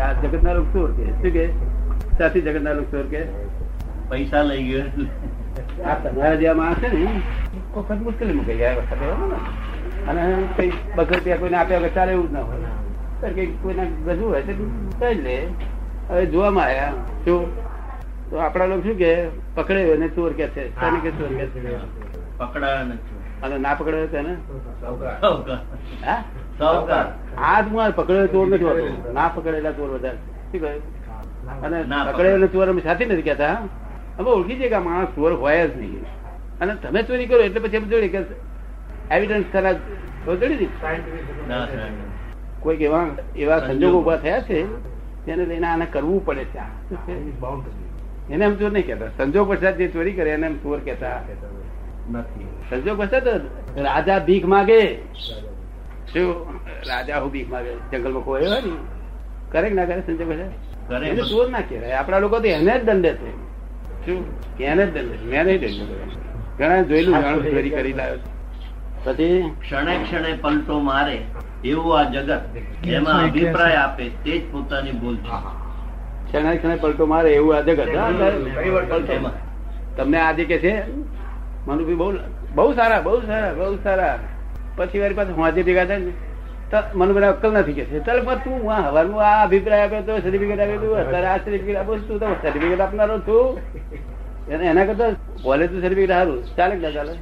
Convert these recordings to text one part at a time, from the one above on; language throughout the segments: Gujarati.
કે આ જગત ના લોકો ચોર કે? શું કે? ત્યાંથી જગત ના લોકો ચોર કે? પૈસા લઈ ગયો આ તમારા જેવા માણસ છે ને વખત મુશ્કેલી મૂકી ગયા વખતે અને કઈ બસો રૂપિયા કોઈને આપ્યા વગર ચાલે એવું જ ના હોય. કઈ કોઈને ગજવું હોય તો કઈ લે. હવે જોવામાં આવ્યા શું તો આપડા લોકો શું કે પકડે ને ચોર કે છે. કે ચોર કે છે? પકડાયો નથી અને ના પકડ્યો તેને હાથ હા? પકડેલો ચોર નથી હોતો ના પકડેલા ચોર વધારે. શું કહ્યું? અને પકડેલો. ચોર અમે સાથે નથી કહેતા અમે ઓળખી છે કે માણસ ચોર હોય જ નહીં. અને તમે ચોરી કરો એટલે પછી અમે જોડે કે એવિડન્સ ખરા જોડી. કોઈક એવા એવા સંજોગો. ઊભા થયા છે તેને લઈને આને કરવું પડે છે. છે? એને એમ ચોર નહીં કહેતા. સંજોગ પશ્ચાત જે ચોરી કરે એને એમ ચોર કહેતા. નથી. સંજોગ પશ્ચાત રાજા ભીખ માગે. શું? રાજા હું ભીખ માગે? જંગલમાં કોઈ હોય ને? કરે ના કરે સંજોગ એને ચોર ના કહેવાય. આપણા લોકો તો એને જ દંડે છે. શું? એને જ દંડે મેં નહીં દંડ ઘણા જોયેલું જાણું ચોરી કરી લાવ્યો પછી? ક્ષણે ક્ષણે પલટો મારે એવું આ જગત એમાં અભિપ્રાય આપે તે જ પોતાની ભૂલ છે. ક્ષણે ક્ષણે પલટો મારે એવું આ જગત. તમને આજે કે છે? મનુભાઈ બહુ બહુ સારા બહુ સારા બહુ સારા. પછી વારી પાસે હોજે ભેગા થાય ને મનુભાઈ અક્કલ નથી કે છે. ચાલ પણ તું આ હવારનું આ અભિપ્રાય આપ્યો તો સર્ટિફિકેટ આપ્યું તું અત્યારે આ સર્ટિફિકેટ આપો છું, તું તો સર્ટિફિકેટ આપનારો છું. એના કરતા કોલેજ સર્ટિફિકેટ સારું ચાલે કે ના ચાલે?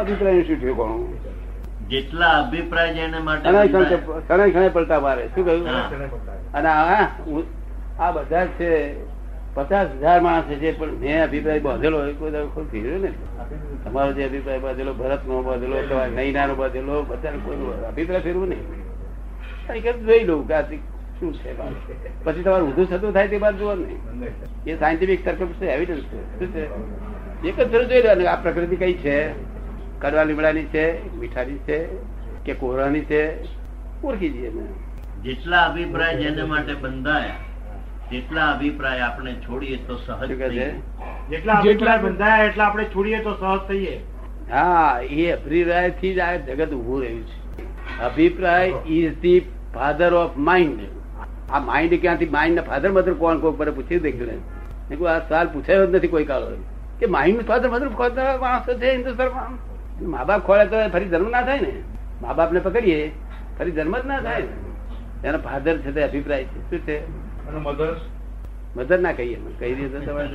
અભિપ્રાય શું થયું કોણ? જેટલા અભિપ્રાય જેને માટે શરણાઈ ક્ષણે પલટા મારે. શું કહ્યું? અને આ બધા છે પચાસ હજાર માણસ છે પણ મેં અભિપ્રાય બાંધેલો કોઈ કોઈ ફેર્યો ને તમારો જે અભિપ્રાય બાંધેલો ભરત નો બાંધેલો નૈના નો બાંધેલો બધા કોઈ અભિપ્રાય ફેરવું નહીં. જોઈ લઉં કે શું છે. પછી તમારું ઊંધું થતું થાય તે બાદ જોવા નહીં. એ સાયન્ટિફિક સર્કમ છે એવિડન્સ છે. શું છે? એક જ ફેર જોઈ લેવાનું આ પ્રકૃતિ કઈ છે? કડવા લીમડાની છે, મીઠાની છે, કે કોહરાની છે? ઓળખી જઈએ જેટલા અભિપ્રાય જેને માટે બંધાયા તેટલા અભિપ્રાય આપણે છોડીએ તો સહજ. જેટલા અભિપ્રાય બંધાયા એટલા આપણે છોડીએ તો સહજ થઈએ. હા એ અભિપ્રાયથી જ આ જગત ઉભું રહ્યું છે. અભિપ્રાય is the father of mind આ માઇન્ડ ક્યાંથી? માઇન્ડ ના ફાધર મધર કોણ? કોઈ પર પૂછી દેખ્યું ને આ સવાલ પૂછાયો જ નથી કોઈ કાળો કે માઇન્ડ ફાધર મધર ખોલતા માણસો છે હિન્દુસ્તાનમાં મા બાપ ખોળે તો ફરી જન્મ ના થાય ને. મા બાપ ને પકડીએ ફરી જન્મ જ ના થાય ને. એનો ફાધર છે તે અભિપ્રાય છે. શું છે? અને મધર? મધર ના કહીએ. કહી દઈએ તમારે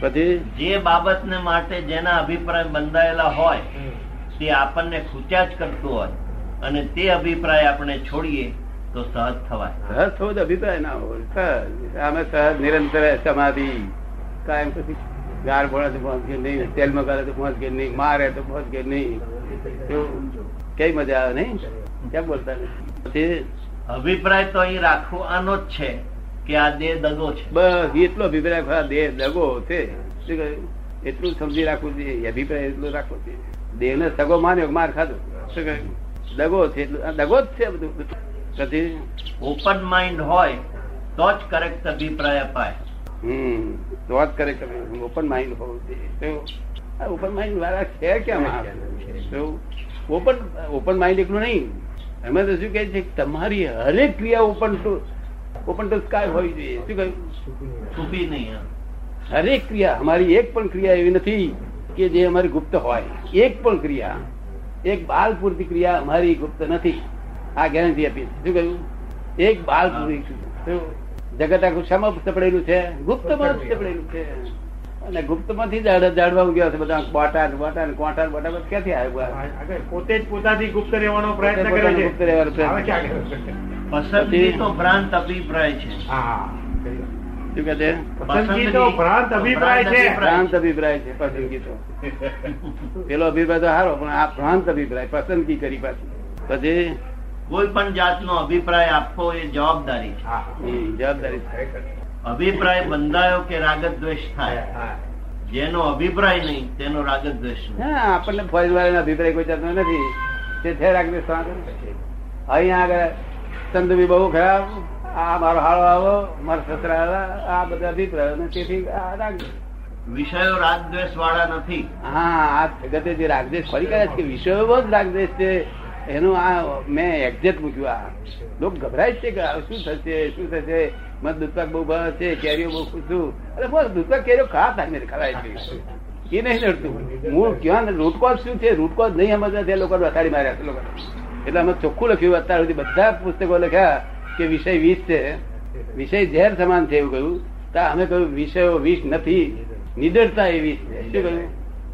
પછી? જે બાબતને માટે જેના અભિપ્રાય બંધાયેલા હોય તે આપણને ખૂચ્યા જ કરતું હોય. અને તે અભિપ્રાય આપણે છોડીએ તો સહજ થવાય. સહજ થવો જ અભિપ્રાય ના હોય. સહજ. અમે સહજ નિરંતર સમાધિ. કાયમ પછી ગાર ભણે તો પહોંચ કે નહીં તેલમાં ગાળે તો પહોંચ નહીં મારે તો પહોંચ કે નહીં. કઈ મજા આવે નહીં? કેમ બોલતા નથી? પછી અભિપ્રાય તો અહીં રાખવાનો જ છે કે આ દેહ દગો છે. બસ એટલો અભિપ્રાય ખરા દેહ દગો છે. એટલું સમજી રાખવું જોઈએ અભિપ્રાય એટલો રાખવો જોઈએ. દેહ ને સગો માન્યો માર ખાધો? શું કહ્યું? દગો છે દગો જ છે બધું. પછી? ઓપન માઇન્ડ હોય તો જ કરેક્ટ અભિપ્રાય અપાય. હમ તો જ કરેક્ટ ઓપન માઇન્ડ હોવું જોઈએ. ઓપન માઇન્ડ વાળા છે કેમ ઓપન ઓપન માઇન્ડ એટલું નહીં. અમે તો શું કહે છે તમારી હરેક ક્રિયા open to open to sky હોવી જોઈએ શું કહ્યું? છુપી નહીં હરેક ક્રિયા અમારી એક પણ ક્રિયા એવી નથી કે જે અમારી ગુપ્ત હોય. એક પણ ક્રિયા એક બાલ પૂરતી ક્રિયા અમારી ગુપ્ત નથી. આ ગેરંટી આપી શું કહ્યું? એક બાલ પૂરી? જગત આખું શામાં ચપડેલું છે? ગુપ્તમાં જ ચપડેલું છે. અને ગુપ્તમાંથી જાડવા ગયા છે બધા. બોટા બોટા કોટા બોટા બધા ક્યાંથી આવ્યા? પોતે જ પોતાથી ગુપ્ત રહેવાનો પ્રયત્ન કરે છે. ગુપ્ત રહેવાનો પ્રયત્ન પસંદગી તો ભ્રાંત અભિપ્રાય છે. હા શું કે છે? પસંદગી તો ભ્રાંત અભિપ્રાય છે. ભ્રાંત અભિપ્રાય છે પસંદગી તો. પેલો અભિપ્રાય તો સારો પણ આ ભ્રાંત અભિપ્રાય પસંદગી કરી પાછી. પછી? કોઈ પણ જાતનો અભિપ્રાય આપવો એ જવાબદારી છે. જવાબદારી. અભિપ્રાય બંધાયો કે રાગત દ્વેષ થાય જેનો અભિપ્રાય નહીં તેનો રાગત દ્વેષ નહીં આપણને ફોજ વાળાનો અભિપ્રાય કોઈ જાતનો નથી. તે છે રાખજે શાંત. અહીંયા આગળ ચંદુભી બહુ ખરાબ. આ મારો હાળો આવો મારા સસરા આવ્યા આ બધા અભિપ્રાયો તેથી આ રાખજે વિષયો રાગદ્વેષ વાળા નથી. હા આ જગતે જે રાગદ્વેષ ફરી કર્યા છે કે વિષયો જ રાગદેશ છે. એનું આ મેં એક્ઝેક્ટ મૂક્યું. આ લોકો ગભરાય છે કે શું થશે શું થશે? મને દૂધપાક બહુ ભાવ છે કેરીઓ બહુ ખુશ છું. અરે બસ દૂધપાક કેરીઓ ખાતા મેં ખરાય છે. એ નહીં નડતું. હું ક્યાં રૂટકોઝ શું છે? રૂટકોઝ નહીં સમજતા નથી લોકો અથાડી માર્યા છે લોકો. એટલે અમે ચોખ્ખું લખ્યું અત્યાર સુધી. બધા પુસ્તકો લખ્યા કે વિષય વીસ છે. વિષય ઝેર સમાન છે એવું કહ્યું. તો અમે કહ્યું વિષયો વીસ નથી. નિડરતા એ વીસ છે. શું કહ્યું?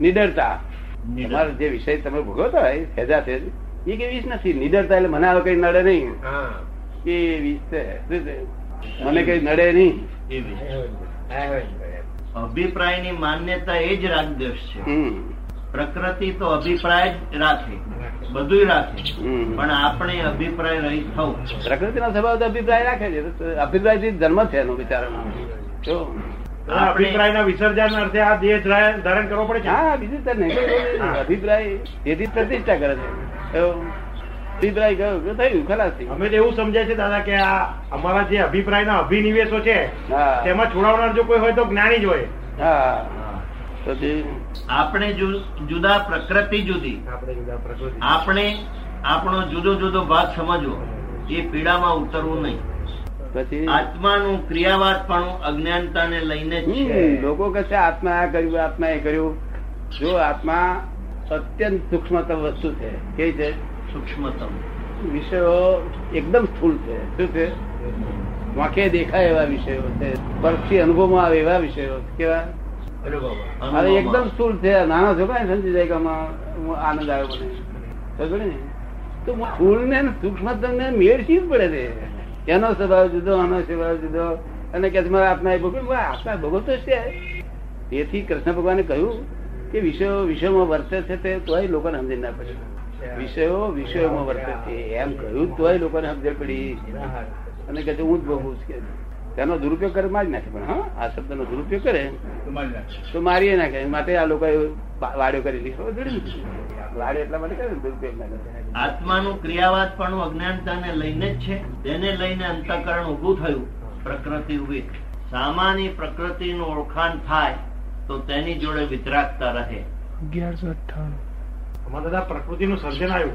નિડરતા. તમારો જે વિષય તમે ભોગવતા હોય સહેજા છે એ કે વીસ નથી નિડરતા એટલે મને આવે કઈ નડે નહીં. એ વીસ છે? મને કઈ નડે નહીં. અભિપ્રાયની માન્યતા એ જ રાગદેશ છે. પ્રકૃતિ તો અભિપ્રાય જ રાખે. બધું રાખે. પણ આપણે અભિપ્રાય રહી થવું પ્રકૃતિનો સ્વભાવ તો અભિપ્રાય રાખે છે. અભિપ્રાયથી જન્મ છે એનો બિચારાનો અભિપ્રાય ના વિસર્જન અર્થે આ દેહ ધારણ ધારણ કરવો પડે છે? હા બીજું તો નહીં. અભિપ્રાય તેથી પ્રતિષ્ઠા કરે છે. અભિપ્રાય ગયો કે થયું ખલાસ અમે તો એવું સમજાય છે દાદા કે આ અમારા જે અભિપ્રાયના અભિનિવેશો છે તેમાં છોડાવનાર જો કોઈ હોય તો જ્ઞાની જ હોય. હા. આપણે જુદા પ્રકૃતિ જુદી. આપણે જુદા પ્રકૃતિ. આપણે આપણો જુદો જુદો ભાગ સમજવો. એ પીડામાં ઉતરવું નહીં. પછી? આત્માનું ક્રિયાવાદપણું અજ્ઞાનતાને લઈને લોકો કહે છે આત્મા આ કર્યું આત્મા એ કર્યું. જો આત્મા અત્યંત સૂક્ષ્મતમ વસ્તુ છે. કે છે? સૂક્ષ્મતમ. વિષયો એકદમ સ્થૂળ છે. શું છે? વાંકે દેખાય એવા વિષયો છે. પરથી અનુભવમાં આવે એવા વિષયો કેવા? અરે એકદમ સ્થૂળ છે. નાના કઈ સમજી જાય કે આનંદ આવ્યો મને. ને? તો સ્થૂળ ને સૂક્ષ્મતમ ને મેળ શી પડે છે. એનો સ્વભાવ જુદો આનો સ્વભાવ જુદો. અને કે મારા આત્મા એ ભોગવ્યું આત્મા ભોગવતો છે. તેથી કૃષ્ણ ભગવાને કહ્યું કે વિષયો વિષયોમાં વર્તે છે તે તોય લોકોને સમજ ના પડે. વિષયો વિષયોમાં વર્તે છે. એમ કહ્યું તોય લોકોને સમજ પડી. અને કે હું જ ભોગવું છું કે તેનો દુરુપયોગ કરે મારી નાખે. પણ હા આ શબ્દનો દુરુપયોગ કરે. તો મારી નાખે. માટે આ લોકો વાડ્યો કરી લીધો. ને? વાડ્યો એટલા માટે કરે દુરુપયોગ ના કરે. આત્માનું ક્રિયાવાદપણું અજ્ઞાનતાને લઈને જ છે. તેને લઈને અંતકરણ ઊભું થયું. પ્રકૃતિ ઊભી સામાન્ય પ્રકૃતિનું ઓળખાણ થાય. તો તેની જોડે વિતરાગતા રહે. અમારા દાદા પ્રકૃતિનું સર્જન આવ્યું.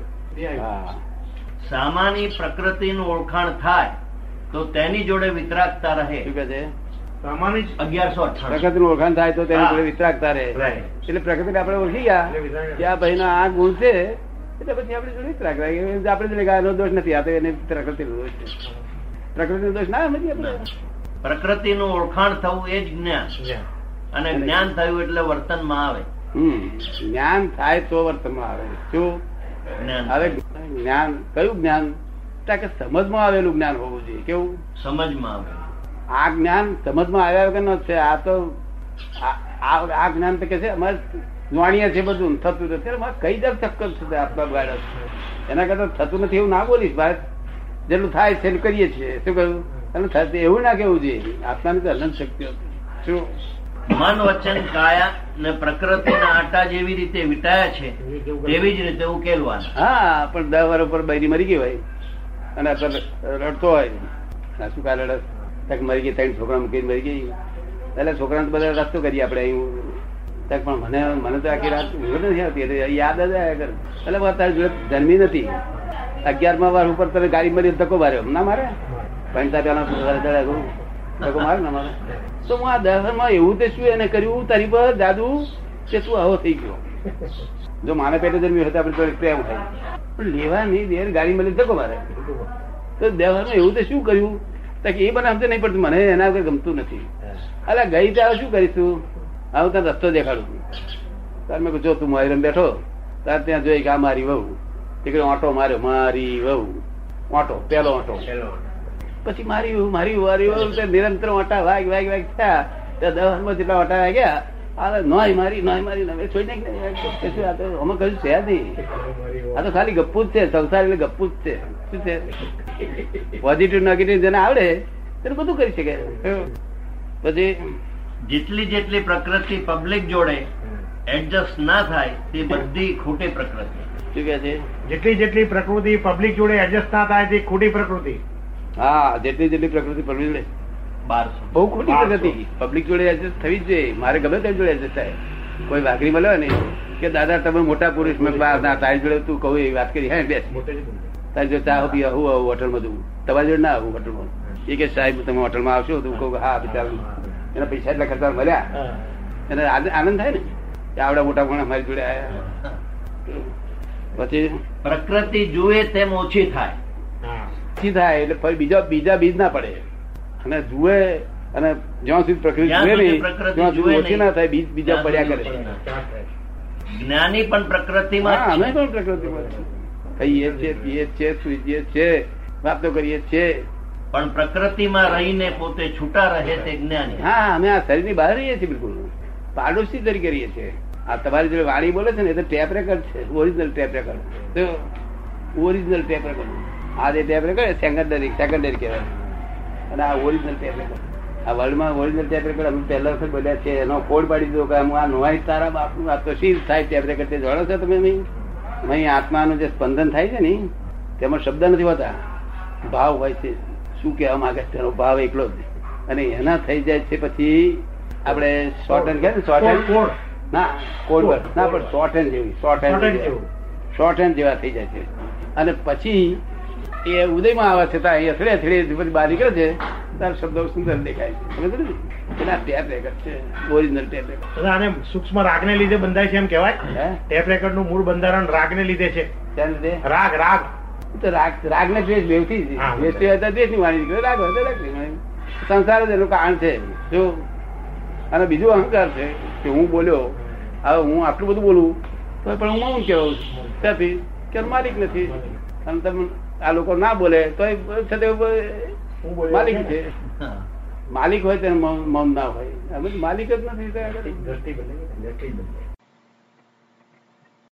સામાની પ્રકૃતિનું ઓળખાણ થાય તો તેની જોડે વિતરાગતા રહે. શું કે છે? સામાન્ય જ. અગિયારસો અઠ્ઠાણું. પ્રકૃતિનું ઓળખાણ થાય તો તેની જોડે વિતરાગતા રહે. એટલે પ્રકૃતિને આપણે ઓળખી ગયા. કે આ ભાઈનો આ ગુણ છે એટલે પછી આપણે જોડે વિતરાગ રાખીએ. આપણે જોડે ગાયનો દોષ નથી. આ તો એને પ્રકૃતિનો દોષ છે. પ્રકૃતિનો દોષ ના નથી આપણે. પ્રકૃતિનું ઓળખાણ થવું એ જ જ્ઞાન. અને જ્ઞાન થયું એટલે વર્તનમાં આવે જ્ઞાન થાય તો વર્તનમાં આવે. શું હવે જ્ઞાન કયું જ્ઞાન? કે સમજમાં આવેલું જ્ઞાન હોવું જોઈએ. કેવું? સમજમાં આવે. આ જ્ઞાન સમજમાં આવ્યા વગર નો છે. આ તો આ જ્ઞાન તો કે છે અમારે નોણિયા છે બધું થતું નથી. કઈ દર ચક્કર છે આપણા બાળક એના કરતા થતું નથી એવું ના બોલીશ ભાઈ. જેટલું થાય છે કરીએ છીએ. શું કહ્યું? અને થતું એવું ના કેવું જોઈએ. આત્માની તો અનંત શક્તિઓ હતી. શું? મન વચન કાયા ને પ્રકૃતિના આટા જેવી રીતે વિટાયા છે તેવી જ રીતે ઉકેલવાના. હા પણ દસ વર્ષ ઉપર બૈરી મરી ગઈ હોય. અને રડતો હોય. આ શું કાલે રડસ તક મરી ગઈ ત્રણ છોકરા મૂકીને મરી ગઈ. એટલે છોકરાને તો બધા રસ્તો કરીએ આપણે અહીં. તક પણ મને મને તો આખી રાત ઊંઘ નથી આવતી. એટલે યાદ જ આવ્યા કરે. એટલે અત્યારે જોડે જન્મી નથી. અગિયારમા વાર ઉપર તને ગાડી મળી ધક્કો માર્યો. ના મારે પેલા મારે ના મારે તો હું આ દસમાં એવું તે શું એને કર્યું? તારી પર જાદુ કે તું આવો થઈ ગયો? જો માને પેટે જન્મ્યો હતું આપણે તો પ્રેમ થાય પણ લેવા નહીં દેર, ગાડી મળી ધકો મારે. તો દેવામાં એવું તો શું કર્યું? કે એ બને સમજે નહીં પડતું, મને એના વગર ગમતું નથી. અલા, ગઈ ત્યારે શું કરીશું? આવું તને રસ્તો દેખાડું તાર મેં જો તું મારી બેઠો, તાર ત્યાં જોઈ કે આ મારી વહુ. દીકરી ઓટો માર્યો, મારી વહુ. ઓટો પેલો ઓટો પેલો મારી વહુ મારી મારી વારી નિરંતર ઓટા વાગ વાગ વાગ થયા. ત્યાં દસમાં જેટલા ઓટા વાગ્યા આ નોય મારી નોય મારી નવે છોડી નાખ આ તો અમે કશું છે નહીં. આ તો ખાલી ગપ્પુ જ છે સંસાર એટલે ગપ્પુ જ છે. શું છે? પોઝિટિવ નેગેટિવ જેને આવડે તેને બધું કરી શકે. પછી જેટલી જેટલી પ્રકૃતિ પબ્લિક જોડે એડજસ્ટ ના થાય તે બધી ખોટી પ્રકૃતિ. શું કે છે? જેટલી જેટલી પ્રકૃતિ પબ્લિક જોડે એડજસ્ટ ના થાય તે ખોટી પ્રકૃતિ. હા જેટલી જેટલી પ્રકૃતિ પબ્લિક જોડે. બહુ ખોટી પ્રગતિ. પબ્લિક જોડે એડજસ્ટ થવી જ જોઈએ. મારે ગમે તેમ જોડે એડજસ્ટ થાય. કોઈ વાઘરી મળે ને કે દાદા તમે મોટા પુરુષ મેં બા- ના તારી જોડે તું કહું એવી વાત કરી. હે બેસ. તારી જો ચા પી આવું આવું હોટલમાં જવું તમારી જોડે ના આવું હોટલમાં. એ કે સાહેબ તમે હોટલમાં આવશો. તો કહું હા બિચારું એના પૈસા એટલા ખર્ચા મળ્યા. એને આનંદ આનંદ થાય ને. કે આવડા મોટા પણ અમારી જોડે આવ્યા પછી? પ્રકૃતિ જુએ તેમ ઓછી થાય. ઓછી થાય એટલે ફરી બીજા બીજા બીજ ના પડે. અને જુએ અને જ્યાં સુધી પ્રકૃતિ જુએ નહીં ત્યાં સુધી ઓછી ના થાય બીજ બીજા પડ્યા કરે. જ્ઞાની પણ પ્રકૃતિમાં અમે. પણ પ્રકૃતિમાં. કહીએ છીએ પીએ છીએ સૂઈએ છીએ વાતો કરીએ છીએ. પણ પ્રકૃતિમાં રહીને પોતે છૂટા રહે તે જ્ઞાની. હા અમે આ શરીરની બહાર રહીએ છીએ બિલકુલ. પાડોશી તરીકે રહીએ છીએ. આ તમારી જોડે વાણી બોલે છે ને એ તો ટેપ રેકર્ડ છે ઓરિજિનલ ટેપ રેકર્ડ. તો ઓરિજિનલ ટેપ રેકર્ડ. આ જે ટેપ રેકોર્ડ સેકન્ડરી સેકન્ડરી કહેવાય. અને આ ઓરિજિનલ ટેપ રેકોર્ડ આ વર્લ્ડમાં ઓરિજિનલ ટેપ રેકોર્ડ અમે પહેલા વખત બોલ્યા છે એનો કોડ પાડી દીધો કે હું આ નોવાઈ તારા બાપનું આ તો શી થાય ટેપ રેકોર્ડ તે જાણો છો તમે અહીં? અહીં આત્માનું જે સ્પંદન થાય છે ને તેમાં શબ્દ નથી હોતા. ભાવ હોય છે. શું કહેવા માંગે છે? તેનો ભાવ એકલો જ. અને એના થઈ જાય છે પછી આપણે શોર્ટ હેન્ડ કહે ને શોર્ટ હેન્ડ ના કોડ ના પણ શોર્ટ હેન્ડ જેવી શોર્ટ હેન્ડ. શોર્ટ હેન્ડ જેવા થઈ જાય છે. અને પછી એ ઉદયમાં આવે છે ત્યાં અથડે અથડે બધી બહાર નીકળે છે ત્યારે શબ્દો સુંદર દેખાય છે. સમજ ને? એના ટેપ રેકર્ડ છે ઓરિજિનલ ટેપ રેકર્ડ આને સૂક્ષ્મ રાગને લીધે બંધાય છે એમ કહેવાય? હે? ટેપ રેકર્ડનું મૂળ બંધારણ રાગને લીધે છે. ત્યાં લીધે? રાગ રાગ. તો રાગ રાગ ને દ્વેષ બેવથી જ. દ્વેષ હતા દ્વેષની વાણી નીકળે. રાગ હોય તો રાગ સંસાર જ એનું કારણ છે. જો અને બીજો અહંકાર છે કે હું બોલ્યો હવે હું આટલું બધું બોલું તો પણ હું મૌન કેવું છું? ત્યાંથી કે માલિક નથી. અને તમે આ લોકો ના બોલે તો માલિક છે માલિક હોય તેને મૌન ના હોય માલિક જ નથી. દ્રષ્ટિ બદલાઈ દ્રષ્ટિ બદલાઈ.